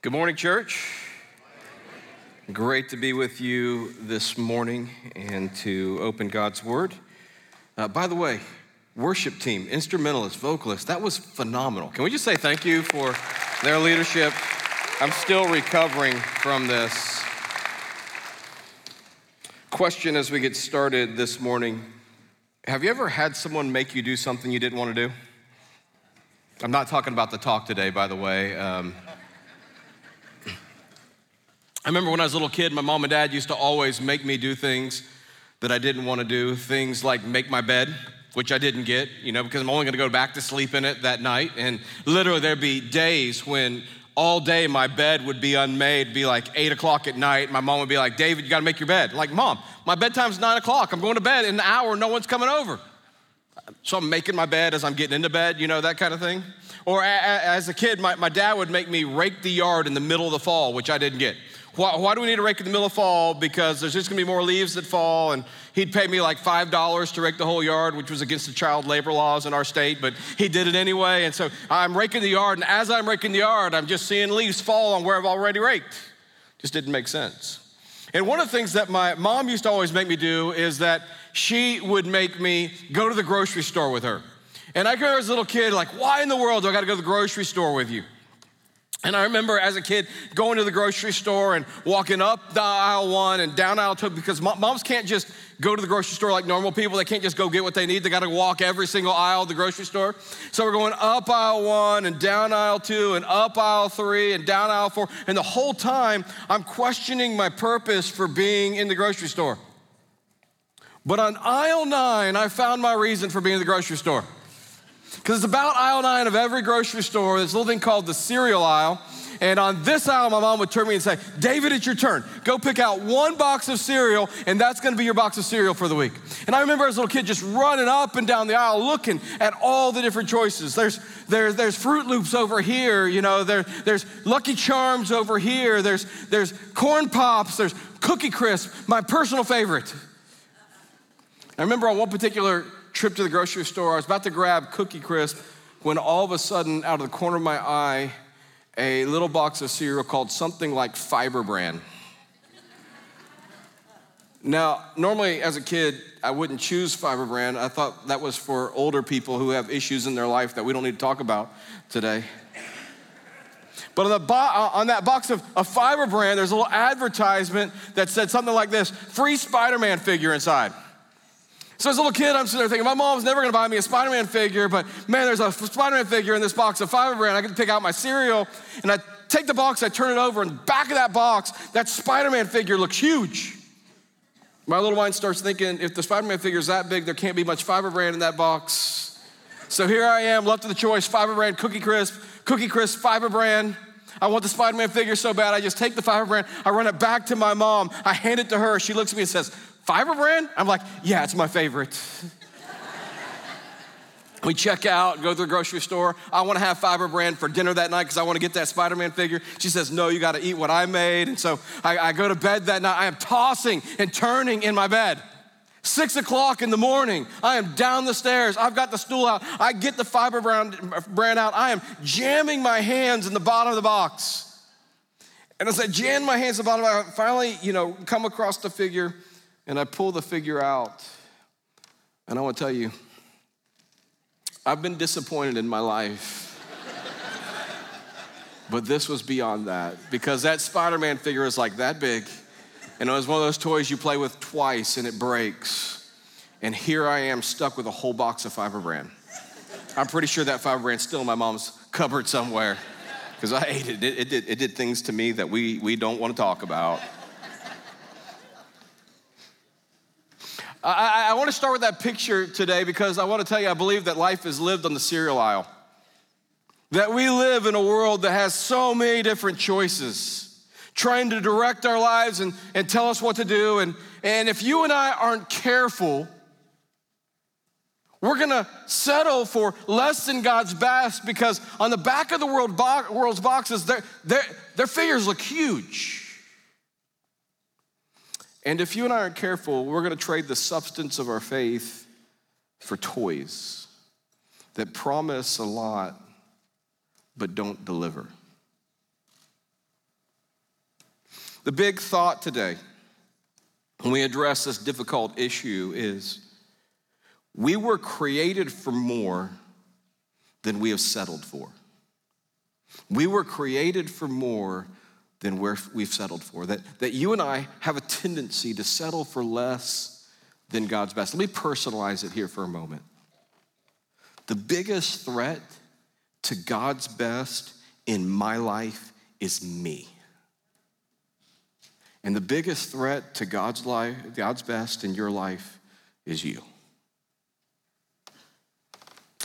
Good morning, church. Great to be with you this morning and to open God's Word. Uh, by the way, worship team, instrumentalists, vocalists, that was phenomenal. Can we just say thank you for their leadership? I'm still recovering from this. Question as we get started this morning Have you ever had someone make you do something you didn't want to do? I'm not talking about the talk today, by the way. Um, I remember when I was a little kid, my mom and dad used to always make me do things that I didn't want to do. Things like make my bed, which I didn't get, you know, because I'm only going to go back to sleep in it that night. And literally, there'd be days when all day my bed would be unmade, be like eight o'clock at night. My mom would be like, David, you got to make your bed. Like, mom, my bedtime's nine o'clock. I'm going to bed in an hour. No one's coming over. So I'm making my bed as I'm getting into bed, you know, that kind of thing. Or as a kid, my, my dad would make me rake the yard in the middle of the fall, which I didn't get. Why, why, do we need to rake in the middle of fall? Because there's just gonna be more leaves that fall, and he'd pay me like $5 to rake the whole yard, which was against the child labor laws in our state, but he did it anyway. And so I'm raking the yard, and as I'm raking the yard, I'm just seeing leaves fall on where I've already raked. Just didn't make sense. And one of the things that my mom used to always make me do is that she would make me go to the grocery store with her. And I remember as a little kid, like, why in the world do I gotta go to the grocery store with you? And I remember as a kid going to the grocery store and walking up the aisle one and down aisle two because moms can't just go to the grocery store like normal people. They can't just go get what they need. They got to walk every single aisle of the grocery store. So we're going up aisle one and down aisle two and up aisle three and down aisle four. And the whole time I'm questioning my purpose for being in the grocery store. But on aisle nine, I found my reason for being in the grocery store. Because it's about aisle nine of every grocery store. There's a little thing called the cereal aisle. And on this aisle, my mom would turn me and say, David, it's your turn. Go pick out one box of cereal, and that's gonna be your box of cereal for the week. And I remember as a little kid just running up and down the aisle looking at all the different choices. There's, there's, there's Froot Loops over here, you know, there, there's Lucky Charms over here, there's, there's Corn Pops, there's Cookie Crisp, my personal favorite. I remember on one particular trip to the grocery store. I was about to grab Cookie Crisp when all of a sudden, out of the corner of my eye, a little box of cereal called something like Fiber Brand. Now, normally as a kid, I wouldn't choose Fiber Brand. I thought that was for older people who have issues in their life that we don't need to talk about today. But on, bo- uh, on that box of, Fiber Brand, there's a little advertisement that said something like this free Spider Man figure inside. So as a little kid, I'm sitting there thinking, my mom's never gonna buy me a Spider-Man figure, but man, there's a Spider-Man figure in this box of fiber brand. I to pick out my cereal, and I take the box, I turn it over, and back of that box, that Spider-Man figure looks huge. My little mind starts thinking, if the Spider-Man figure is that big, there can't be much fiber brand in that box. So here I am, left to the choice, fiber brand, cookie crisp, cookie crisp, fiber brand. I want the Spider Man figure so bad, I just take the fiber brand, I run it back to my mom, I hand it to her. She looks at me and says, Fiber brand? I'm like, yeah, it's my favorite. we check out, go to the grocery store. I want to have Fiber brand for dinner that night because I want to get that Spider Man figure. She says, no, you got to eat what I made. And so I, I go to bed that night. I am tossing and turning in my bed. Six o'clock in the morning, I am down the stairs. I've got the stool out. I get the fiber brand, brand out. I am jamming my hands in the bottom of the box. And as I jam my hands in the bottom, I finally, you know, come across the figure and I pull the figure out, and I want to tell you, I've been disappointed in my life. but this was beyond that because that Spider Man figure is like that big. And it was one of those toys you play with twice and it breaks. And here I am stuck with a whole box of Fiber Brand. I'm pretty sure that Fiber Brand's still in my mom's cupboard somewhere because I ate it. It, it, did, it did things to me that we, we don't want to talk about. I, I want to start with that picture today because I want to tell you, I believe that life is lived on the cereal aisle. That we live in a world that has so many different choices, trying to direct our lives and, and tell us what to do. And, and if you and I aren't careful, we're gonna settle for less than God's best because on the back of the world bo- world's boxes, their, their, their figures look huge. And if you and I aren't careful, we're going to trade the substance of our faith for toys that promise a lot but don't deliver. The big thought today when we address this difficult issue is we were created for more than we have settled for. We were created for more than where we've settled for. That, that you and I have a tendency to settle for less than God's best. Let me personalize it here for a moment. The biggest threat to God's best in my life is me. And the biggest threat to God's life, God's best in your life is you.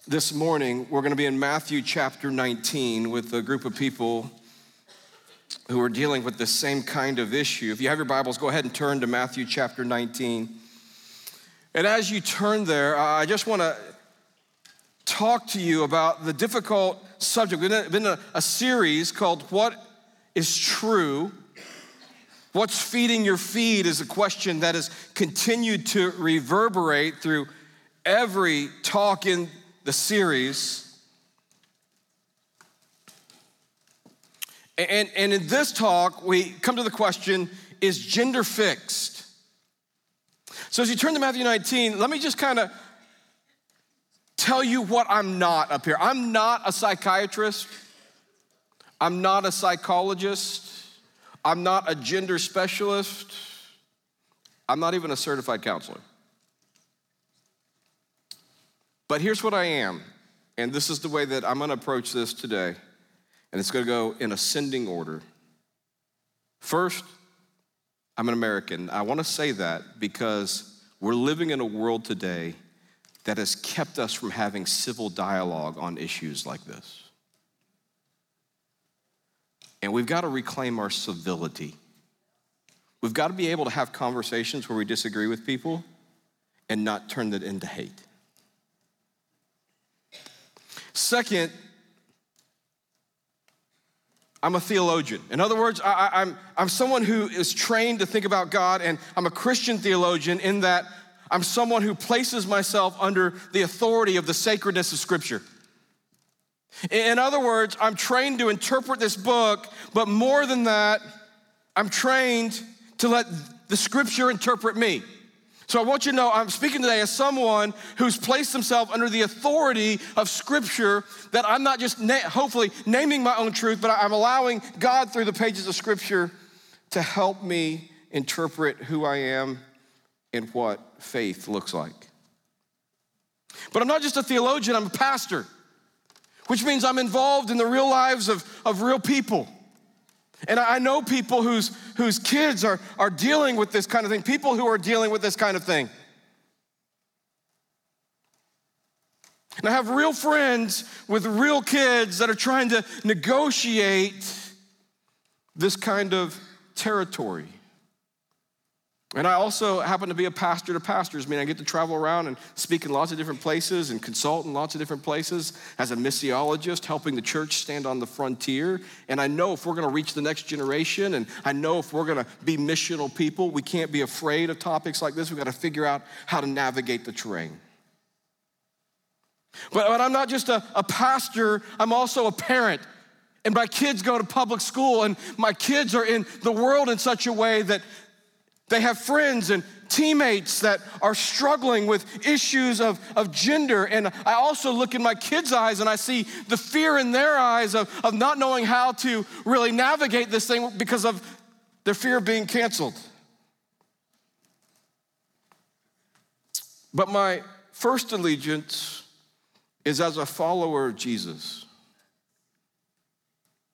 This morning, we're going to be in Matthew chapter 19 with a group of people who are dealing with the same kind of issue. If you have your Bibles, go ahead and turn to Matthew chapter 19. And as you turn there, I just want to talk to you about the difficult subject. We've been in a series called What is True? What's feeding your feed is a question that has continued to reverberate through every talk in the series. And, and in this talk, we come to the question is gender fixed? So as you turn to Matthew 19, let me just kind of tell you what I'm not up here. I'm not a psychiatrist, I'm not a psychologist, I'm not a gender specialist, I'm not even a certified counselor. But here's what I am, and this is the way that I'm gonna approach this today, and it's gonna go in ascending order. First, I'm an American. I wanna say that because we're living in a world today that has kept us from having civil dialogue on issues like this. And we've got to reclaim our civility. We've got to be able to have conversations where we disagree with people and not turn that into hate. Second, I'm a theologian. In other words, I, am I'm, I'm someone who is trained to think about God, and I'm a Christian theologian in that I'm someone who places myself under the authority of the sacredness of Scripture. In other words, I'm trained to interpret this book, but more than that, I'm trained to let the Scripture interpret me. So I want you to know I'm speaking today as someone who's placed himself under the authority of Scripture, that I'm not just na- hopefully naming my own truth, but I'm allowing God through the pages of Scripture to help me interpret who I am and what faith looks like. But I'm not just a theologian, I'm a pastor, which means I'm involved in the real lives of, of real people. And I know people whose, whose kids are, are dealing with this kind of thing, people who are dealing with this kind of thing. And I have real friends with real kids that are trying to negotiate this kind of territory. And I also happen to be a pastor to pastors, I mean I get to travel around and speak in lots of different places and consult in lots of different places as a missiologist, helping the church stand on the frontier. And I know if we're gonna reach the next generation, and I know if we're gonna be missional people, we can't be afraid of topics like this. We've gotta figure out how to navigate the terrain. But, but I'm not just a, a pastor, I'm also a parent. And my kids go to public school, and my kids are in the world in such a way that they have friends and teammates that are struggling with issues of, of gender. And I also look in my kids' eyes and I see the fear in their eyes of, of not knowing how to really navigate this thing because of their fear of being canceled. But my first allegiance is as a follower of Jesus.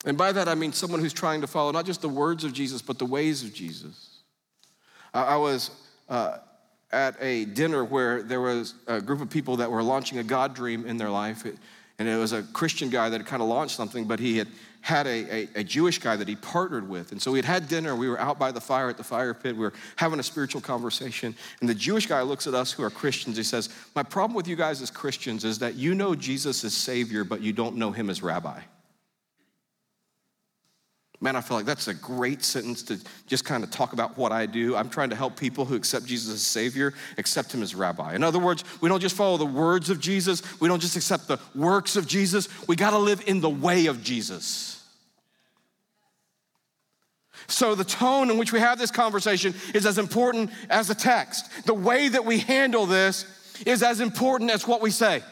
And by that I mean someone who's trying to follow not just the words of Jesus, but the ways of Jesus. I was uh, at a dinner where there was a group of people that were launching a God dream in their life. and it was a Christian guy that had kind of launched something, but he had had a, a, a, Jewish guy that he partnered with. And so we had had dinner. We were out by the fire at the fire pit. We were having a spiritual conversation. And the Jewish guy looks at us who are Christians. He says, My problem with you guys as Christians is that you know Jesus as Savior, but you don't know him as Rabbi. Man, I feel like that's a great sentence to just kind of talk about what I do. I'm trying to help people who accept Jesus as Savior accept Him as Rabbi. In other words, we don't just follow the words of Jesus, we don't just accept the works of Jesus, we got to live in the way of Jesus. So, the tone in which we have this conversation is as important as the text. The way that we handle this is as important as what we say.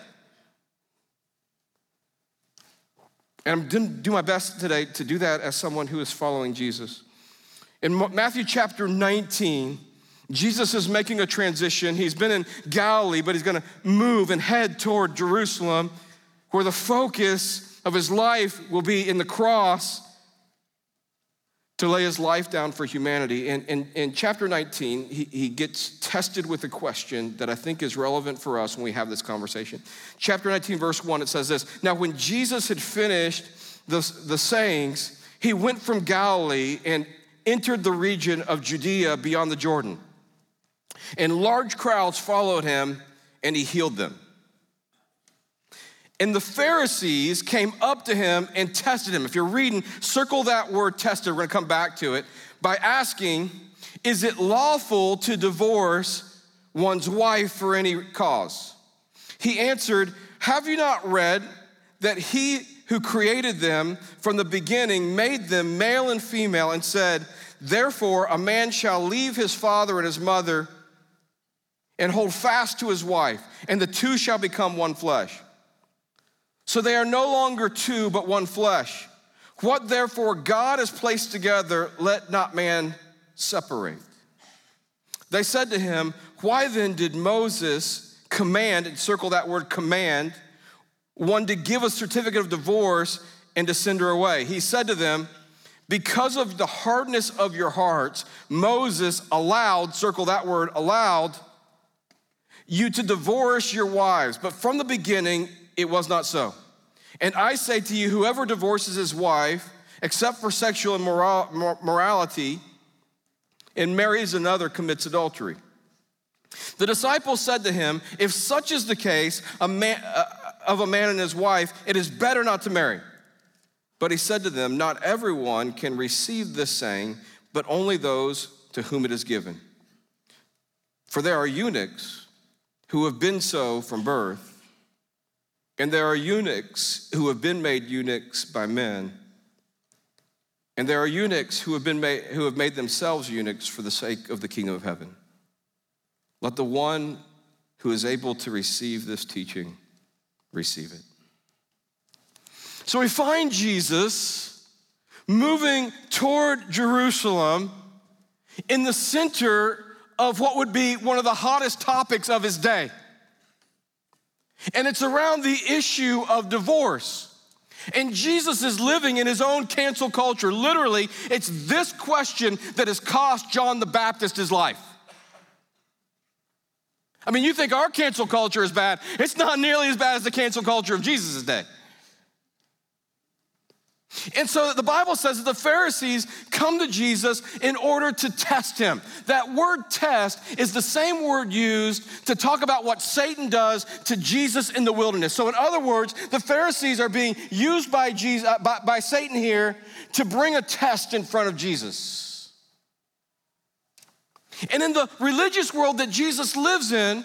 And I'm going to do my best today to do that as someone who is following Jesus. In Matthew chapter 19, Jesus is making a transition. He's been in Galilee, but he's going to move and head toward Jerusalem, where the focus of his life will be in the cross to lay his life down for humanity. And in, chapter 19, he, he gets tested with a question that I think is relevant for us when we have this conversation. Chapter 19, verse 1, it says this Now, when Jesus had finished the, the sayings, he went from Galilee and entered the region of Judea beyond the Jordan. And large crowds followed him, and he healed them. And the Pharisees came up to him and tested him. If you're reading, circle that word tested, we're gonna come back to it, by asking, Is it lawful to divorce one's wife for any cause? He answered, Have you not read that he who created them from the beginning made them male and female and said, Therefore, a man shall leave his father and his mother and hold fast to his wife, and the two shall become one flesh. So they are no longer two, but one flesh. What therefore God has placed together, let not man separate. They said to him, Why then did Moses command, and circle that word command, one to give a certificate of divorce and to send her away? He said to them, Because of the hardness of your hearts, Moses allowed, circle that word, allowed you to divorce your wives. But from the beginning, it was not so. And I say to you, whoever divorces his wife, except for sexual immorality, and marries another, commits adultery. The disciples said to him, If such is the case a man, uh, of a man and his wife, it is better not to marry. But he said to them, Not everyone can receive this saying, but only those to whom it is given. For there are eunuchs who have been so from birth and there are eunuchs who have been made eunuchs by men. And there are eunuchs who have, been made, who have made themselves eunuchs for the sake of the kingdom of heaven. Let the one who is able to receive this teaching receive it. So we find Jesus moving toward Jerusalem in the center of what would be one of the hottest topics of his day. And it's around the issue of divorce. And Jesus is living in his own cancel culture. Literally, it's this question that has cost John the Baptist his life. I mean, you think our cancel culture is bad. It's not nearly as bad as the cancel culture of Jesus' day. And so the Bible says that the Pharisees come to Jesus in order to test him. That word test is the same word used to talk about what Satan does to Jesus in the wilderness. So, in other words, the Pharisees are being used by, Jesus, uh, by, by Satan here to bring a test in front of Jesus. And in the religious world that Jesus lives in,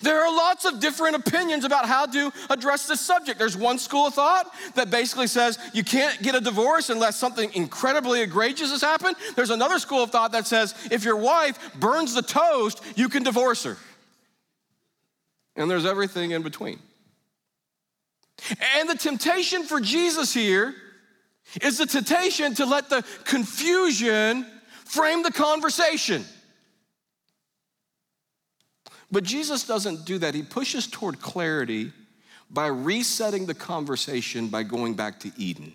there are lots of different opinions about how to address this subject. There's one school of thought that basically says you can't get a divorce unless something incredibly egregious has happened. There's another school of thought that says if your wife burns the toast, you can divorce her. And there's everything in between. And the temptation for Jesus here is the temptation to let the confusion frame the conversation. But Jesus doesn't do that. He pushes toward clarity by resetting the conversation by going back to Eden.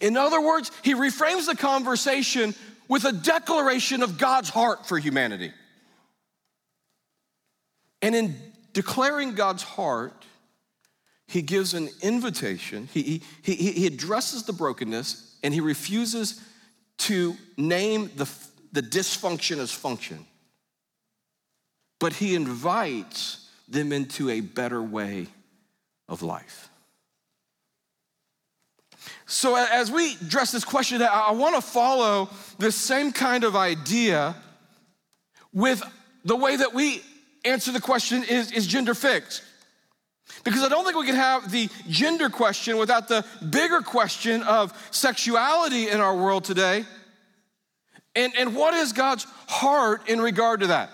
In other words, he reframes the conversation with a declaration of God's heart for humanity. And in declaring God's heart, he gives an invitation. He, he, he addresses the brokenness and he refuses to name the, the dysfunction as function but he invites them into a better way of life. So, as we address this question, I want to follow the same kind of idea with the way that we answer the question is, is gender fixed? Because I don't think we can have the gender question without the bigger question of sexuality in our world today. And, and what is God's heart in regard to that?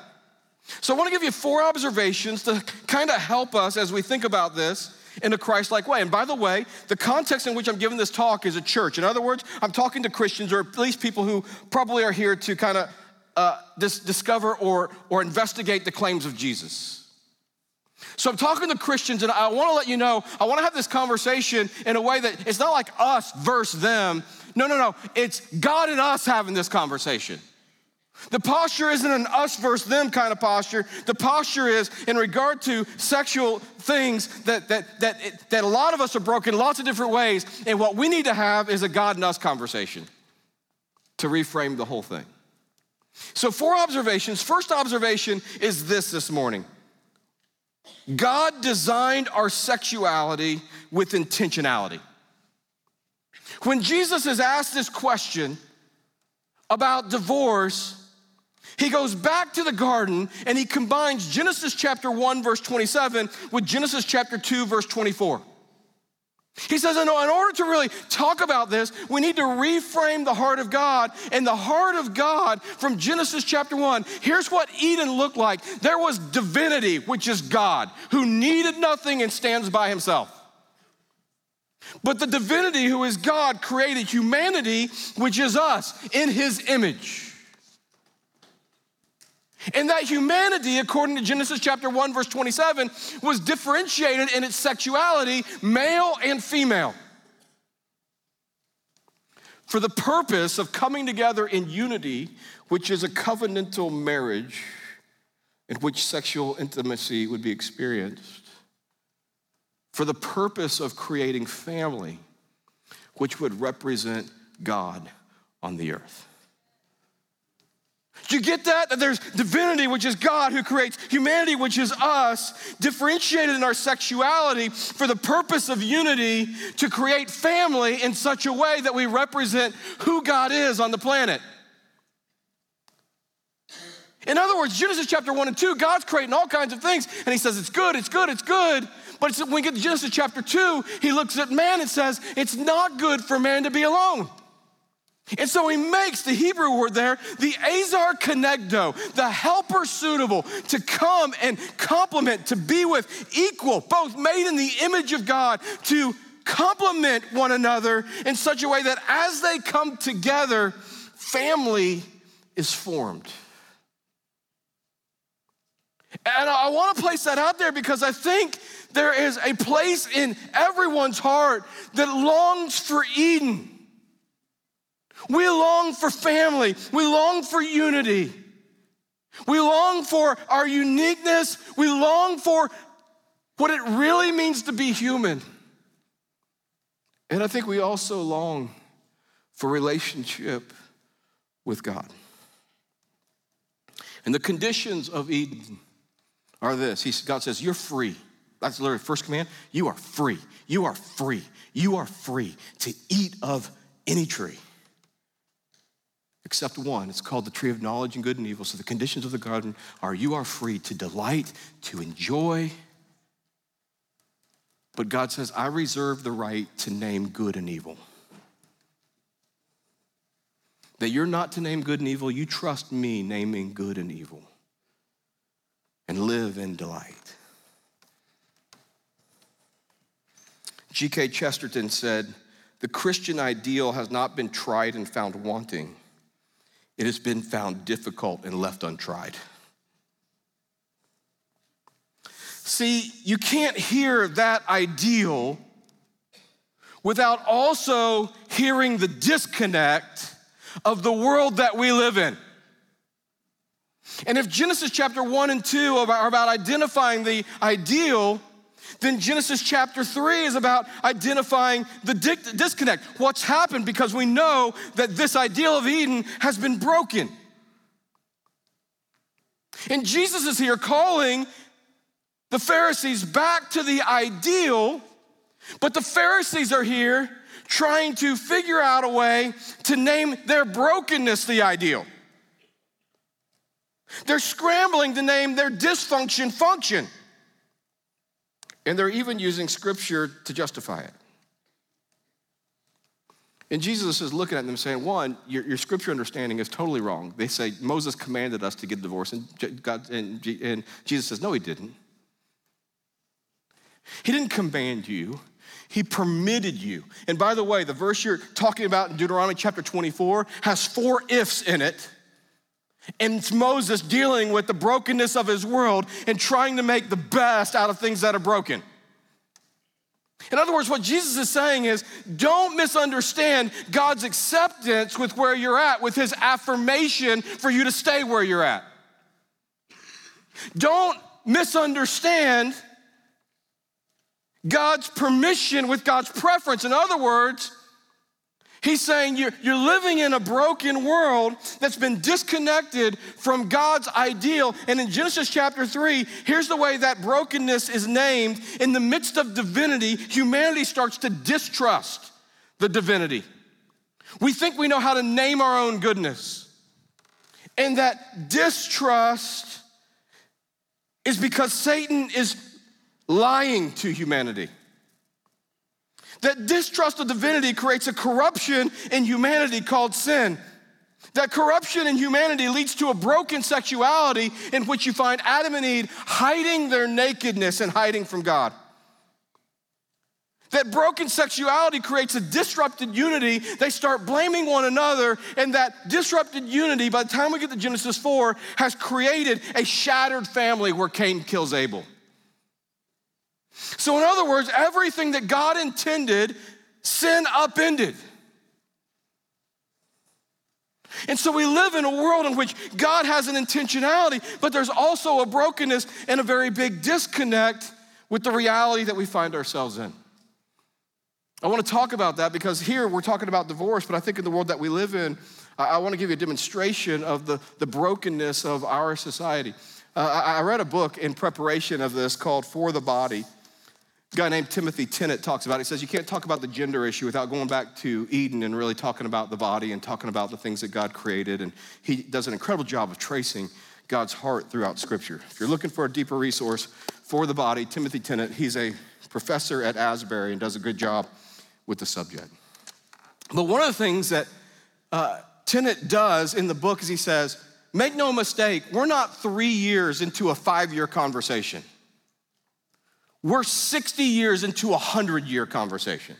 So I want to give you four observations to kind of help us as we think about this in a Christ like way. And by the way, the context in which I'm giving this talk is a church. In other words, I'm talking to Christians or at least people who probably are here to kind of uh, dis- discover or, or investigate the claims of Jesus. So I'm talking to Christians, and I want to let you know, I want to have this conversation in a way that it's not like us versus them. No, no, no. It's God and us having this conversation. The posture isn't an us versus them kind of posture. The posture is in regard to sexual things that, that, that, that a lot of us are broken lots of different ways. And what we need to have is a God and us conversation to reframe the whole thing. So, four observations. First observation is this this morning God designed our sexuality with intentionality. When Jesus is asked this question about divorce, he goes back to the garden and he combines Genesis chapter 1, verse 27, with Genesis chapter 2, verse 24. He says, in order to really talk about this, we need to reframe the heart of God. And the heart of God from Genesis chapter 1, here's what Eden looked like there was divinity, which is God, who needed nothing and stands by himself. But the divinity, who is God, created humanity, which is us, in his image. And that humanity, according to Genesis chapter 1, verse 27, was differentiated in its sexuality, male and female. For the purpose of coming together in unity, which is a covenantal marriage in which sexual intimacy would be experienced. For the purpose of creating family, which would represent God on the earth. Do you get that? That there's divinity, which is God who creates humanity, which is us, differentiated in our sexuality for the purpose of unity to create family in such a way that we represent who God is on the planet. In other words, Genesis chapter 1 and 2, God's creating all kinds of things, and He says, It's good, it's good, it's good. But when we get to Genesis chapter 2, He looks at man and says, It's not good for man to be alone. And so he makes the Hebrew word there, the Azar Kenegdo, the helper suitable to come and complement, to be with, equal, both made in the image of God, to complement one another in such a way that as they come together, family is formed. And I want to place that out there because I think there is a place in everyone's heart that longs for Eden we long for family. We long for unity. We long for our uniqueness. We long for what it really means to be human. And I think we also long for relationship with God. And the conditions of Eden are this. God says, You're free. That's literally first command. You are free. You are free. You are free to eat of any tree except one. It's called the tree of knowledge and good and evil. So the conditions of the garden are you are free to delight, to enjoy. But God says, I reserve the right to name good and evil. That you're not to name good and evil, you trust me naming good and evil and live in delight. G.K. Chesterton said, The Christian ideal has not been tried and found wanting it has been found difficult and left untried. See, you can't hear that ideal without also hearing the disconnect of the world that we live in. And if Genesis chapter 1 and 2 are about identifying the ideal, then Genesis chapter 3 is about identifying the disconnect. What's happened because we know that this ideal of Eden has been broken. And Jesus is here calling the Pharisees back to the ideal, but the Pharisees are here trying to figure out a way to name their brokenness the ideal. They're scrambling to name their dysfunction function. And they're even using scripture to justify it. And Jesus is looking at them saying, one, your, your, scripture understanding is totally wrong. They say, Moses commanded us to get a divorce. And, God, and, and Jesus says, no, he didn't. He didn't command you. He permitted you. And by the way, the verse you're talking about in Deuteronomy chapter 24 has four ifs in it. And it's Moses dealing with the brokenness of his world and trying to make the best out of things that are broken. In other words, what Jesus is saying is don't misunderstand God's acceptance with where you're at, with his affirmation for you to stay where you're at. Don't misunderstand God's permission with God's preference. In other words, He's saying you're, you're living in a broken world that's been disconnected from God's ideal. And in Genesis chapter 3, here's the way that brokenness is named. In the midst of divinity, humanity starts to distrust the divinity. We think we know how to name our own goodness. And that distrust is because Satan is lying to humanity. That distrust of divinity creates a corruption in humanity called sin. That corruption in humanity leads to a broken sexuality in which you find Adam and Eve hiding their nakedness and hiding from God. That broken sexuality creates a disrupted unity. They start blaming one another, and that disrupted unity, by the time we get to Genesis 4, has created a shattered family where Cain kills Abel. So, in other words, everything that God intended, sin upended. And so we live in a world in which God has an intentionality, but there's also a brokenness and a very big disconnect with the reality that we find ourselves in. I want to talk about that because here we're talking about divorce, but I think in the world that we live in, I, want to give you a demonstration of the, the brokenness of our society. Uh, I read a book in preparation of this called For the Body. A guy named Timothy Tennant talks about it. He says you can't talk about the gender issue without going back to Eden and really talking about the body and talking about the things that God created. And he does an incredible job of tracing God's heart throughout Scripture. If you're looking for a deeper resource for the body, Timothy Tennant, he's a professor at Asbury and does a good job with the subject. But one of the things that uh, Tennant does in the book is he says, make no mistake, we're not three years into a five year conversation. We're 60 years into a 100 year conversation.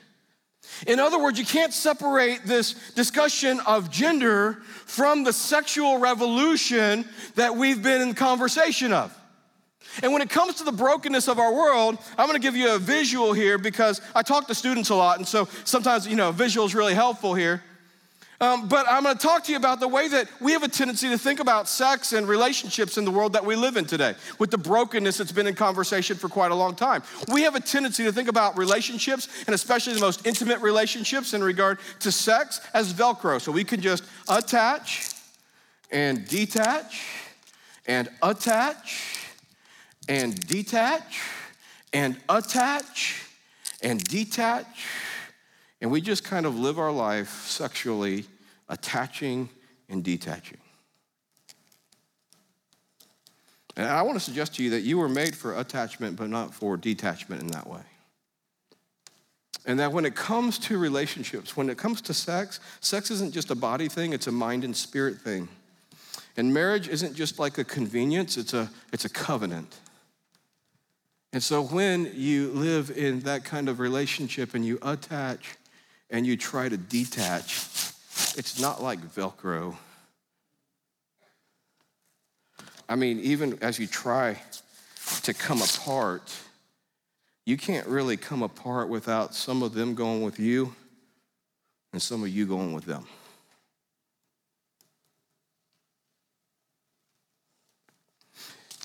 In other words, you can't separate this discussion of gender from the sexual revolution that we've been in conversation of. And when it comes to the brokenness of our world, I'm gonna give you a visual here because I talk to students a lot, and so sometimes, you know, visual is really helpful here. Um, but I'm going to talk to you about the way that we have a tendency to think about sex and relationships in the world that we live in today, with the brokenness that's been in conversation for quite a long time. We have a tendency to think about relationships, and especially the most intimate relationships in regard to sex, as Velcro. So we can just attach and detach and attach and detach and attach and detach and we just kind of live our life sexually attaching and detaching. And I want to suggest to you that you were made for attachment, but not for detachment in that way. And that when it comes to relationships, when it comes to sex, sex isn't just a body thing, it's a mind and spirit thing. And marriage isn't just like a convenience, it's a, it's a covenant. And so when you live in that kind of relationship and you attach and you try to detach, it's not like Velcro. I mean, even as you try to come apart, you can't really come apart without some of them going with you and some of you going with them.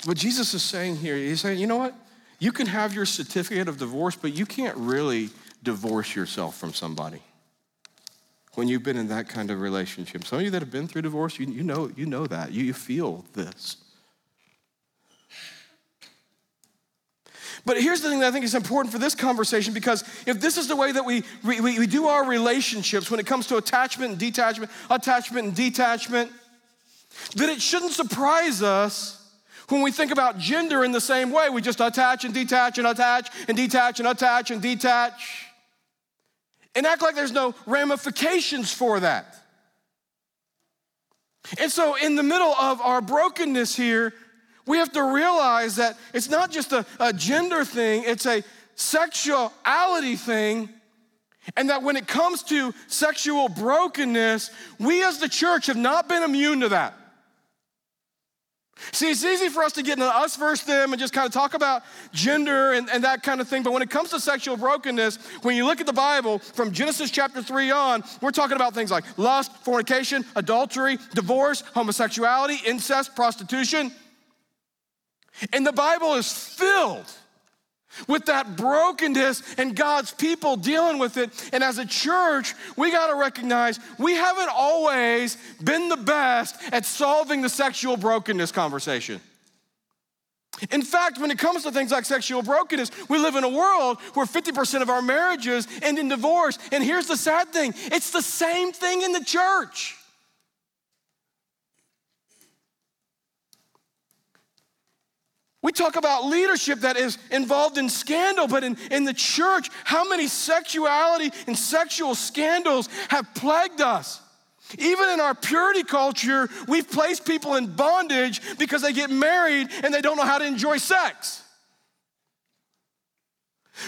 What Jesus is saying here, he's saying, you know what? You can have your certificate of divorce, but you can't really divorce yourself from somebody when you've been in that kind of relationship. Some of you that have been through divorce, you, you, know, you know that. You, you feel this. But here's the thing that I think is important for this conversation because if this is the way that we, we, we do our relationships when it comes to attachment and detachment, attachment and detachment, then it shouldn't surprise us when we think about gender in the same way. We just attach and detach and attach and detach and attach and detach and act like there's no ramifications for that. And so, in the middle of our brokenness here, we have to realize that it's not just a, a gender thing, it's a sexuality thing. And that when it comes to sexual brokenness, we as the church have not been immune to that. See, it's easy for us to get into us versus them and just kind of talk about gender and, and that kind of thing. But when it comes to sexual brokenness, when you look at the Bible from Genesis chapter 3 on, we're talking about things like lust, fornication, adultery, divorce, homosexuality, incest, prostitution. And the Bible is filled with that brokenness and God's people dealing with it. And as a church, we got to recognize we haven't always been the best at solving the sexual brokenness conversation. In fact, when it comes to things like sexual brokenness, we live in a world where 50% of our marriages end in divorce. And here's the sad thing it's the same thing in the church. We talk about leadership that is involved in scandal, but in, in the church, how many sexuality and sexual scandals have plagued us? Even in our purity culture, we've placed people in bondage because they get married and they don't know how to enjoy sex.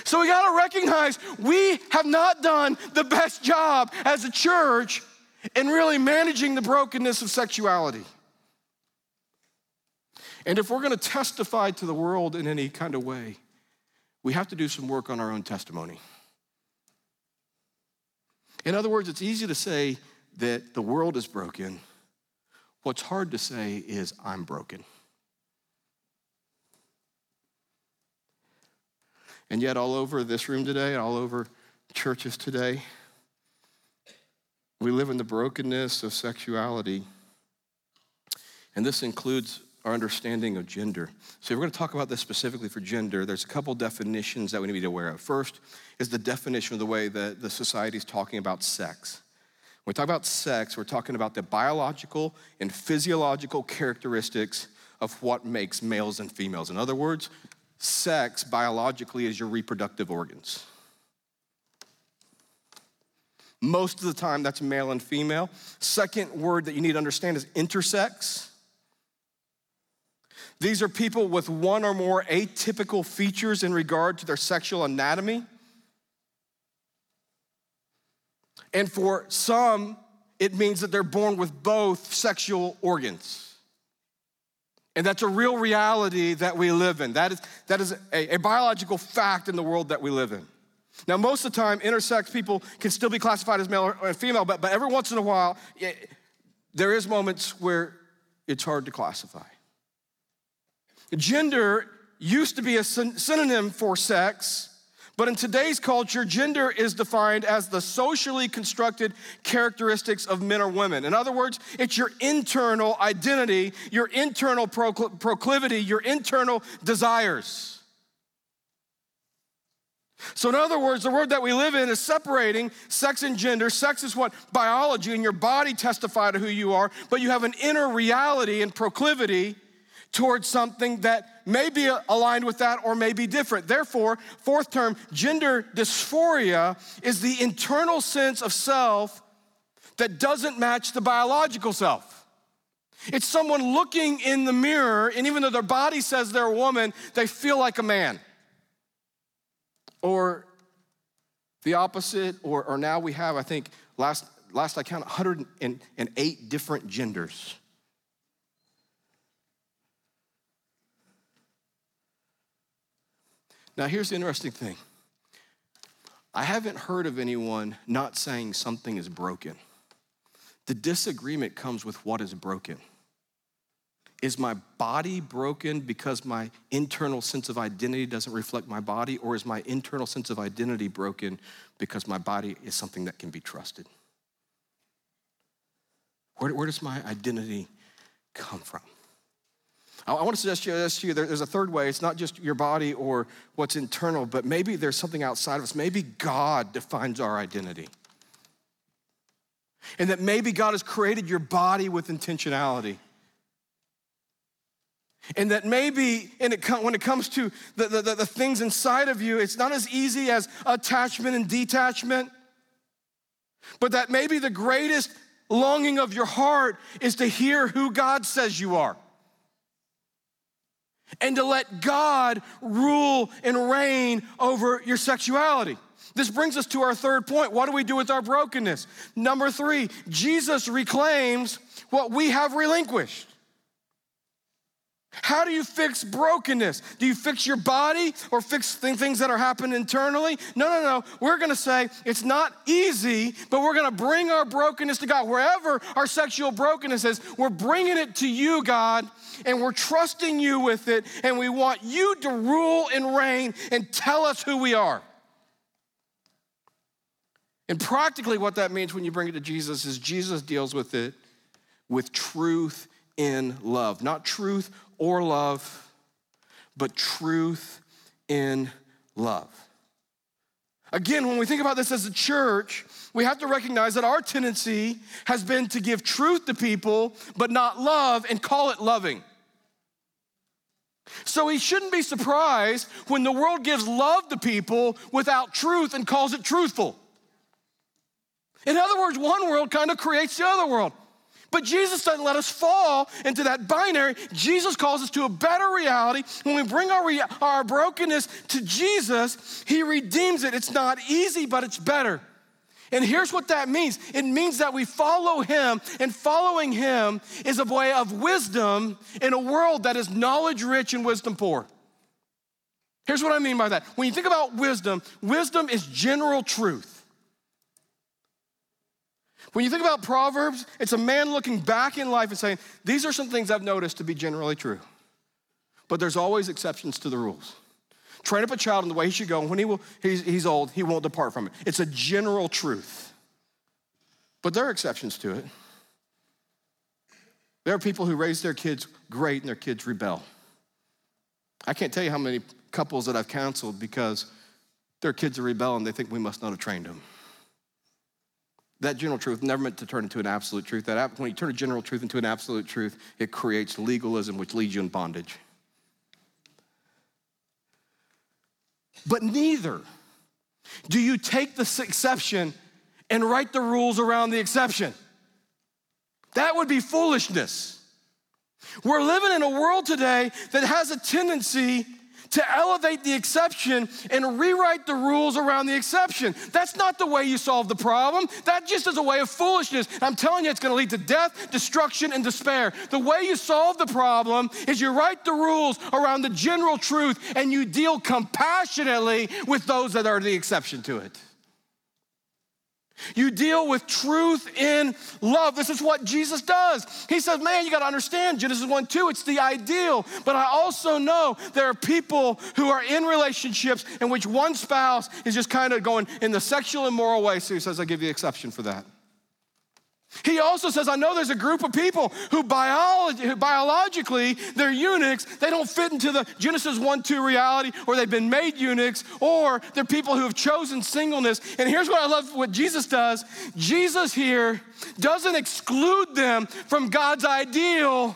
So we got to recognize we have not done the best job as a church in really managing the brokenness of sexuality. And if we're going to testify to the world in any kind of way, we have to do some work on our own testimony. In other words, it's easy to say that the world is broken. What's hard to say is, I'm broken. And yet, all over this room today, all over churches today, we live in the brokenness of sexuality. And this includes our understanding of gender. So, we're going to talk about this specifically for gender, there's a couple definitions that we need to be aware of. First is the definition of the way that the society is talking about sex. When we talk about sex, we're talking about the biological and physiological characteristics of what makes males and females. In other words, sex biologically is your reproductive organs. Most of the time, that's male and female. Second word that you need to understand is intersex. These are people with one or more atypical features in regard to their sexual anatomy. And for some, it means that they're born with both sexual organs. And that's a real reality that we live in. That is, that is a, a biological fact in the world that we live in. Now, most of the time, intersex people can still be classified as male or female, but, but every once in a while, it, there is moments where it's hard to classify. Gender used to be a synonym for sex, but in today's culture, gender is defined as the socially constructed characteristics of men or women. In other words, it's your internal identity, your internal proclivity, your internal desires. So, in other words, the world that we live in is separating sex and gender. Sex is what biology and your body testify to who you are, but you have an inner reality and proclivity towards something that may be aligned with that or may be different. Therefore, fourth term, gender dysphoria is the internal sense of self that doesn't match the biological self. It's someone looking in the mirror, and even though their body says they're a woman, they feel like a man. Or the opposite, or, or now we have, I think, last, last I counted, 108 different genders. Now, here's the interesting thing I haven't heard of anyone not saying something is broken. The disagreement comes with what is broken. Is my body broken because my internal sense of identity doesn't reflect my body, or is my internal sense of identity broken because my body is something that can be trusted? Where, where does my identity come from? I want to suggest to you there's a third way. It's not just your body or what's internal, but maybe there's something outside of us. Maybe God defines our identity. And that maybe God has created your body with intentionality. And that maybe and it, when it comes to the, the, the things inside of you, it's not as easy as attachment and detachment, but that maybe the greatest longing of your heart is to hear who God says you are and to let God rule and reign over your sexuality. This brings us to our third point. What do we do with our brokenness? Number three, Jesus reclaims what we have relinquished. How do you fix brokenness? Do you fix your body or fix things that are happening internally? No, no, no. We're gonna say it's not easy, but we're gonna bring our brokenness to God. Wherever our sexual brokenness is, we're bringing it to you, God, and we're trusting you with it, and we want you to rule and reign and tell us who we are. And practically, what that means when you bring it to Jesus is Jesus deals with it with truth in love. Not truth or love, but truth in love. Again, when we think about this as a church, we have to recognize that our tendency has been to give truth to people, but not love and call it loving. So he shouldn't be surprised when the world gives love to people without truth and calls it truthful. In other words, one world kind of creates the other world. But Jesus doesn't let us fall into that binary. Jesus calls us to a better reality. When we bring our, our brokenness to Jesus, He redeems it. It's not easy, but it's better. And here's what that means it means that we follow Him, and following Him is a way of wisdom in a world that is knowledge rich and wisdom poor. Here's what I mean by that. When you think about wisdom, wisdom is general truth. When you think about Proverbs, it's a man looking back in life and saying, These are some things I've noticed to be generally true. But there's always exceptions to the rules. Train up a child in the way he should go, and when he will, he's, he's old, he won't depart from it. It's a general truth. But there are exceptions to it. There are people who raise their kids great and their kids rebel. I can't tell you how many couples that I've counseled because their kids are rebelling, they think we must not have trained them that general truth never meant to turn into an absolute truth. That when you turn a general truth into an absolute truth, it creates legalism, which leads you in bondage. But neither do you take the exception and write the rules around the exception. That would be foolishness. We're living in a world today that has a tendency to elevate the exception and rewrite the rules around the exception. That's not the way you solve the problem. That just is a way of foolishness. I'm telling you, it's going to lead to death, destruction, and despair. The way you solve the problem is you write the rules around the general truth and you deal compassionately with those that are the exception to it. You deal with truth in love. This is what Jesus does. He says, Man, you got to understand Genesis 1 2, it's the ideal. But I also know there are people who are in relationships in which one spouse is just kind of going in the sexual immoral way. So he says, I give you exception for that. He also says, I know there's a group of people who, biology, who biologically, they're eunuchs. They don't fit into the Genesis 1 2 reality, or they've been made eunuchs, or they're people who have chosen singleness. And here's what I love what Jesus does Jesus here doesn't exclude them from God's ideal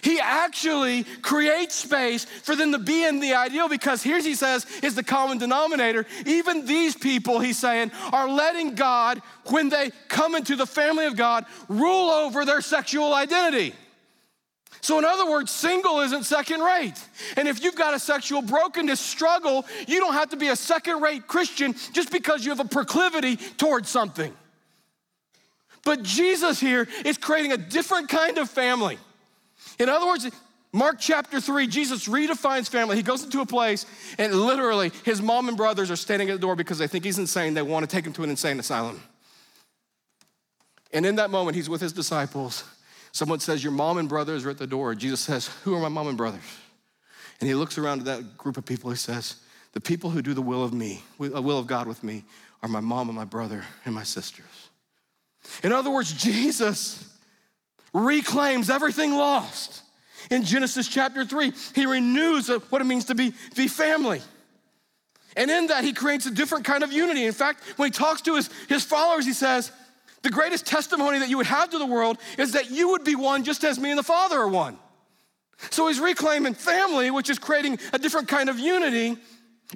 he actually creates space for them to be in the ideal because here's he says is the common denominator. Even these people, he's saying, are letting God, when they come into the family of God, rule over their sexual identity. So, in other words, single isn't second rate. And if you've got a sexual brokenness struggle, you don't have to be a second rate Christian just because you have a proclivity towards something. But Jesus here is creating a different kind of family. In other words, Mark chapter 3, Jesus redefines family. He goes into a place and literally his mom and brothers are standing at the door because they think he's insane. They want to take him to an insane asylum. And in that moment, he's with his disciples. Someone says, Your mom and brothers are at the door. Jesus says, Who are my mom and brothers? And he looks around at that group of people. He says, The people who do the will of me, the uh, will of God with me, are my mom and my brother and my sisters. In other words, Jesus reclaims everything lost. In Genesis chapter 3, he renews what it means to be, be family. And in that, he creates a different kind of unity. In fact, when he talks to his, his followers, he says, The greatest testimony that you would have to the world is that you would be one just as me and the Father are one. So he's reclaiming family, which is creating a different kind of unity.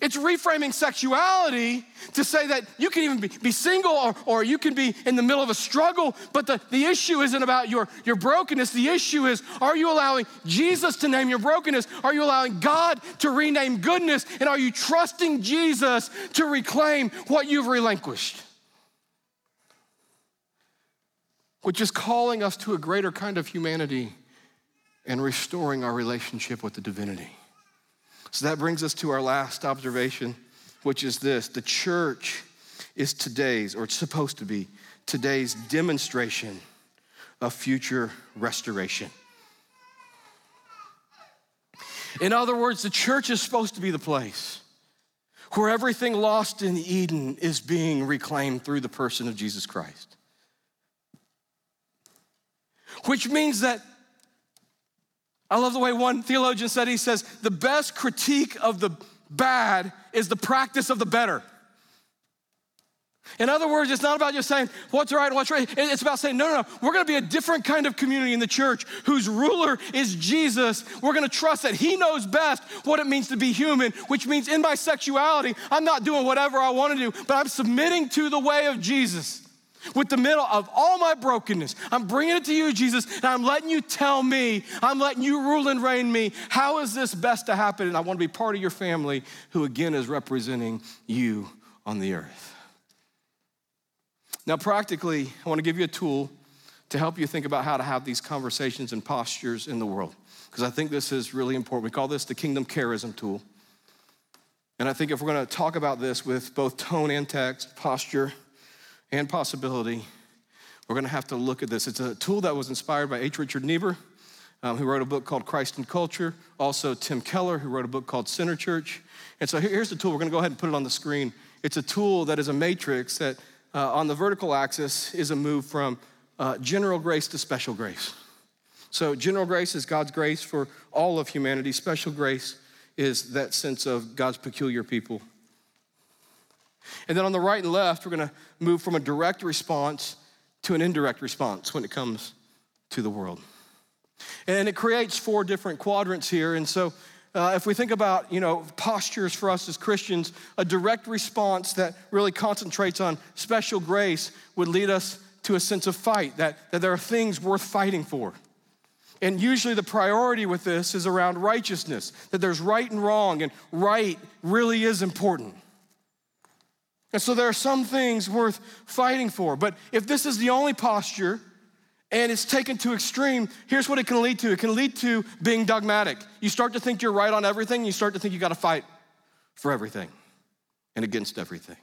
It's reframing sexuality to say that you can even be, be single or, or you can be in the middle of a struggle, but the, the issue isn't about your, your brokenness. The issue is are you allowing Jesus to name your brokenness? Are you allowing God to rename goodness? And are you trusting Jesus to reclaim what you've relinquished? Which is calling us to a greater kind of humanity and restoring our relationship with the divinity. So that brings us to our last observation, which is this the church is today's, or it's supposed to be, today's demonstration of future restoration. In other words, the church is supposed to be the place where everything lost in Eden is being reclaimed through the person of Jesus Christ. Which means that I love the way one theologian said, he says, the best critique of the bad is the practice of the better. In other words, it's not about just saying what's right what's right. It's about saying, no, no, no, we're gonna be a different kind of community in the church whose ruler is Jesus. We're gonna trust that He knows best what it means to be human, which means in my sexuality, I'm not doing whatever I wanna do, but I'm submitting to the way of Jesus with the middle of all my brokenness. I'm bringing it to you, Jesus, and I'm letting you tell me, I'm letting you rule and reign me. How is this best to happen? And I want to be part of your family who, again, is representing you on the earth. Now, practically, I want to give you a tool to help you think about how to have these conversations and postures in the world, because I think this is really important. We call this the kingdom charism tool. And I think if we're going to talk about this with both tone and text, posture, and possibility, we're going to have to look at this. It's a tool that was inspired by H. Richard Niebuhr, um, who wrote a book called Christ and Culture. Also, Tim Keller, who wrote a book called Center Church. And so here's the tool. We're going to go ahead and put it on the screen. It's a tool that is a matrix that uh, on the vertical axis is a move from uh, general grace to special grace. So, general grace is God's grace for all of humanity, special grace is that sense of God's peculiar people. And then on the right and left, we're going to move from a direct response to an indirect response when it comes to the world. And it creates four different quadrants here. And so uh, if we think about, you know, postures for us as Christians, a direct response that really concentrates on special grace would lead us to a sense of fight, that, that there are things worth fighting for. And usually the priority with this is around righteousness, that there's right and wrong, and right really is important. And so there are some things worth fighting for. But if this is the only posture and it's taken to extreme, here's what it can lead to it can lead to being dogmatic. You start to think you're right on everything, you start to think you got to fight for everything and against everything.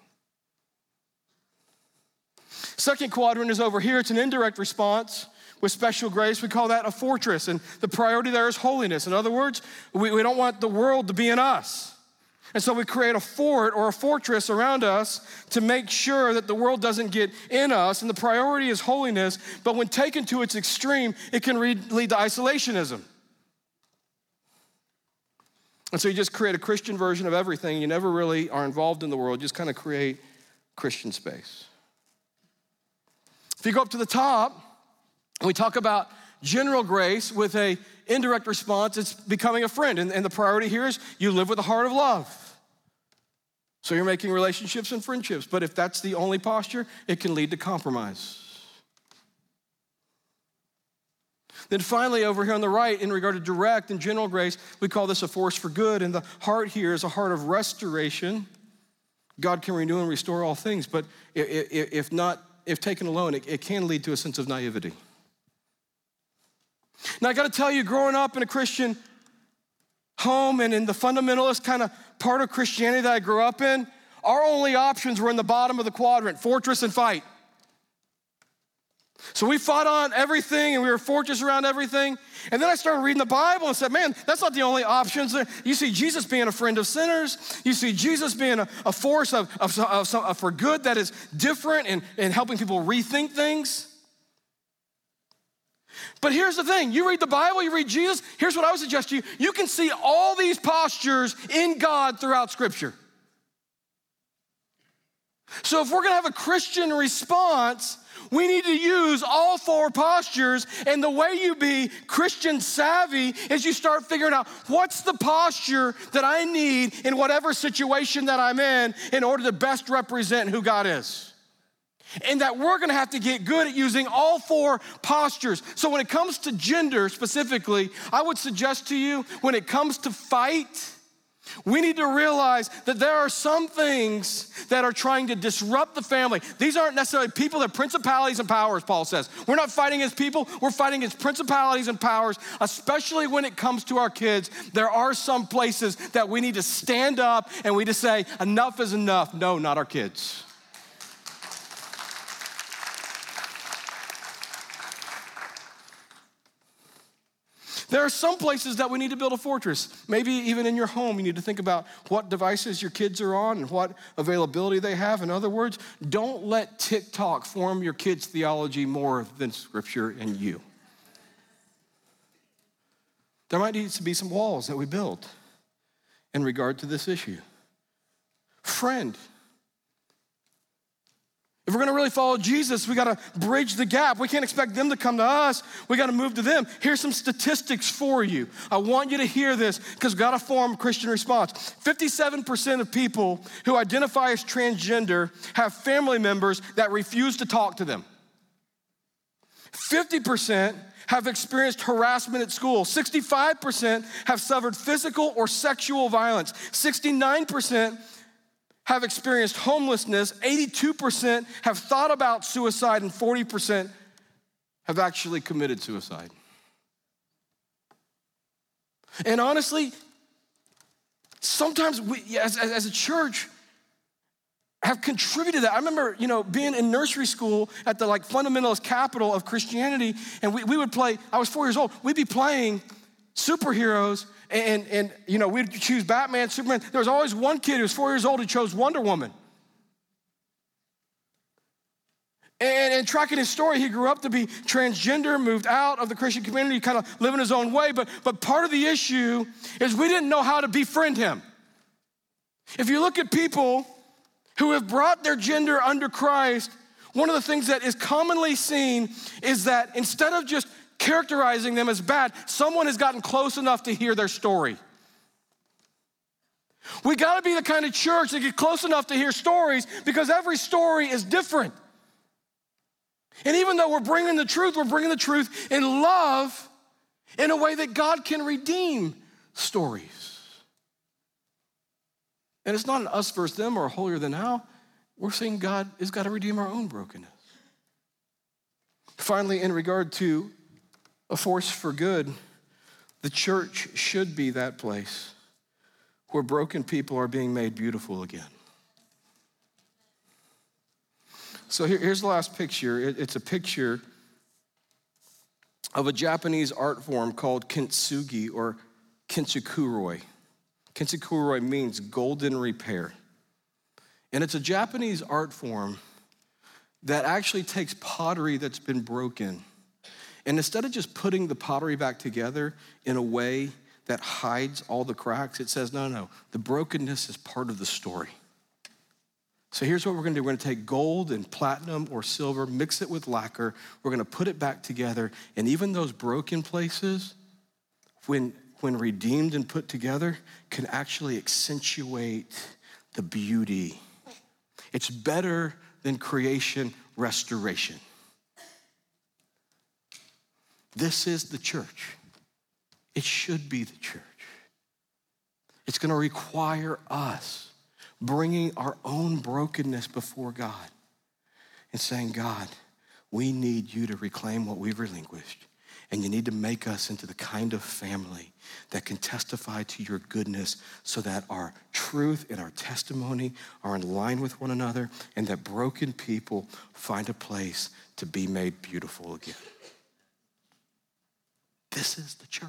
Second quadrant is over here. It's an indirect response with special grace. We call that a fortress, and the priority there is holiness. In other words, we, we don't want the world to be in us. And so we create a fort or a fortress around us to make sure that the world doesn't get in us. And the priority is holiness, but when taken to its extreme, it can lead to isolationism. And so you just create a Christian version of everything. You never really are involved in the world, you just kind of create Christian space. If you go up to the top, we talk about general grace with a indirect response, it's becoming a friend. And, and the priority here is you live with a heart of love. So you're making relationships and friendships. But if that's the only posture, it can lead to compromise. Then finally, over here on the right, in regard to direct and general grace, we call this a force for good. And the heart here is a heart of restoration. God can renew and restore all things, but if not, if taken alone, it can lead to a sense of naivety. Now, I got to tell you, growing up in a Christian home and in the fundamentalist kind of part of Christianity that I grew up in, our only options were in the bottom of the quadrant fortress and fight. So we fought on everything and we were fortress around everything. And then I started reading the Bible and said, man, that's not the only options. You see Jesus being a friend of sinners. You see Jesus being a, a force of, of, of, for good that is different and, and helping people rethink things. But here's the thing you read the Bible, you read Jesus, here's what I would suggest to you you can see all these postures in God throughout Scripture. So if we're gonna have a Christian response, we need to use all four postures. And the way you be Christian savvy is you start figuring out what's the posture that I need in whatever situation that I'm in in order to best represent who God is. And that we're gonna have to get good at using all four postures. So, when it comes to gender specifically, I would suggest to you when it comes to fight, we need to realize that there are some things that are trying to disrupt the family. These aren't necessarily people, they're principalities and powers, Paul says. We're not fighting against people, we're fighting against principalities and powers, especially when it comes to our kids. There are some places that we need to stand up and we just say, enough is enough. No, not our kids. There are some places that we need to build a fortress. Maybe even in your home, you need to think about what devices your kids are on and what availability they have. In other words, don't let TikTok form your kids' theology more than Scripture and you. There might need to be some walls that we build in regard to this issue. Friend, if we're gonna really follow Jesus, we gotta bridge the gap. We can't expect them to come to us. We gotta move to them. Here's some statistics for you. I want you to hear this because gotta form Christian response. 57% of people who identify as transgender have family members that refuse to talk to them. 50% have experienced harassment at school. 65% have suffered physical or sexual violence. 69% have experienced homelessness, 82% have thought about suicide, and 40% have actually committed suicide. And honestly, sometimes we, as, as, a church, have contributed that. I remember, you know, being in nursery school at the like fundamentalist capital of Christianity, and we, we would play, I was four years old, we'd be playing superheroes and, and you know, we'd choose Batman, Superman. There was always one kid who was four years old who chose Wonder Woman. And, and tracking his story, he grew up to be transgender, moved out of the Christian community, kind of living his own way. But, but part of the issue is we didn't know how to befriend him. If you look at people who have brought their gender under Christ, one of the things that is commonly seen is that instead of just characterizing them as bad, someone has gotten close enough to hear their story. We got to be the kind of church that get close enough to hear stories because every story is different. And even though we're bringing the truth, we're bringing the truth in love in a way that God can redeem stories. And it's not an us versus them or holier than thou. We're saying God has got to redeem our own brokenness. Finally, in regard to a force for good, the church should be that place where broken people are being made beautiful again. So here, here's the last picture. It, it's a picture of a Japanese art form called kintsugi or kintsukuroi. Kintsukuroi means golden repair. And it's a Japanese art form that actually takes pottery that's been broken and instead of just putting the pottery back together in a way that hides all the cracks, it says, no, no, the brokenness is part of the story. So here's what we're gonna do. We're gonna take gold and platinum or silver, mix it with lacquer. We're gonna put it back together. And even those broken places, when, when redeemed and put together, can actually accentuate the beauty. It's better than creation restoration. This is the church. It should be the church. It's going to require us bringing our own brokenness before God and saying, God, we need you to reclaim what we've relinquished. And you need to make us into the kind of family that can testify to your goodness so that our truth and our testimony are in line with one another and that broken people find a place to be made beautiful again. This is the church.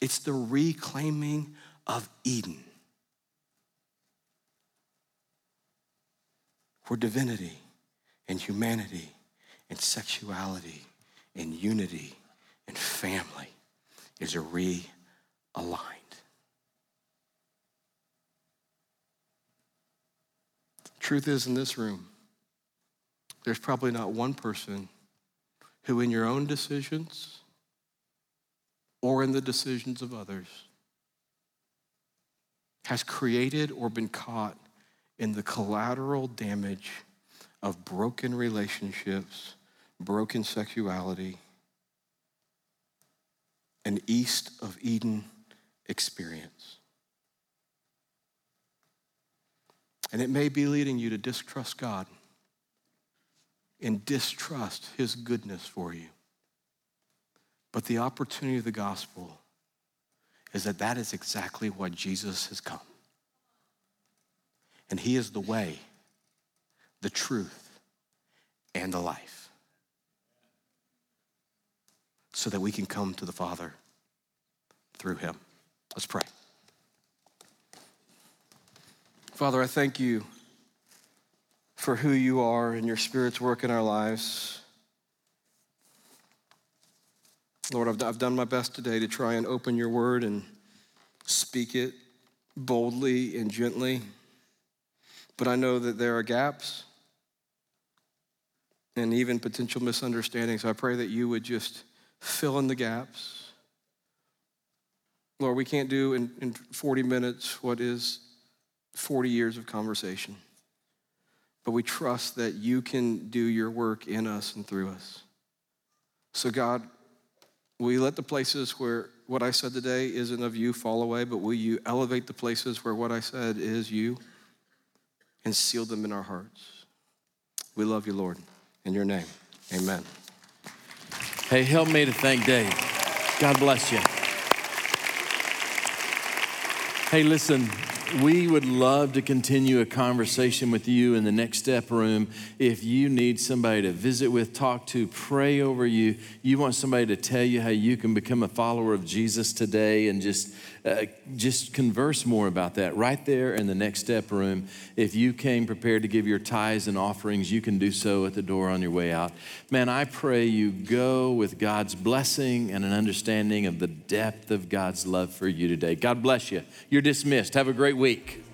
It's the reclaiming of Eden, where divinity and humanity and sexuality and unity and family is realigned. Truth is, in this room, there's probably not one person who, in your own decisions or in the decisions of others, has created or been caught in the collateral damage of broken relationships, broken sexuality, an east of Eden experience. And it may be leading you to distrust God and distrust his goodness for you. But the opportunity of the gospel is that that is exactly what Jesus has come. And he is the way, the truth, and the life. So that we can come to the Father through him. Let's pray. Father, I thank you for who you are and your Spirit's work in our lives. Lord, I've, I've done my best today to try and open your word and speak it boldly and gently. But I know that there are gaps and even potential misunderstandings. I pray that you would just fill in the gaps. Lord, we can't do in, in 40 minutes what is 40 years of conversation. But we trust that you can do your work in us and through us. So, God, will you let the places where what I said today isn't of you fall away, but will you elevate the places where what I said is you and seal them in our hearts? We love you, Lord. In your name, amen. Hey, help me to thank Dave. God bless you. Hey, listen, we would love to continue a conversation with you in the next step room. If you need somebody to visit with, talk to, pray over you, you want somebody to tell you how you can become a follower of Jesus today and just uh, just converse more about that right there in the next step room. If you came prepared to give your tithes and offerings, you can do so at the door on your way out. Man, I pray you go with God's blessing and an understanding of the depth of God's love for you today. God bless you. You're dismissed. Have a great week.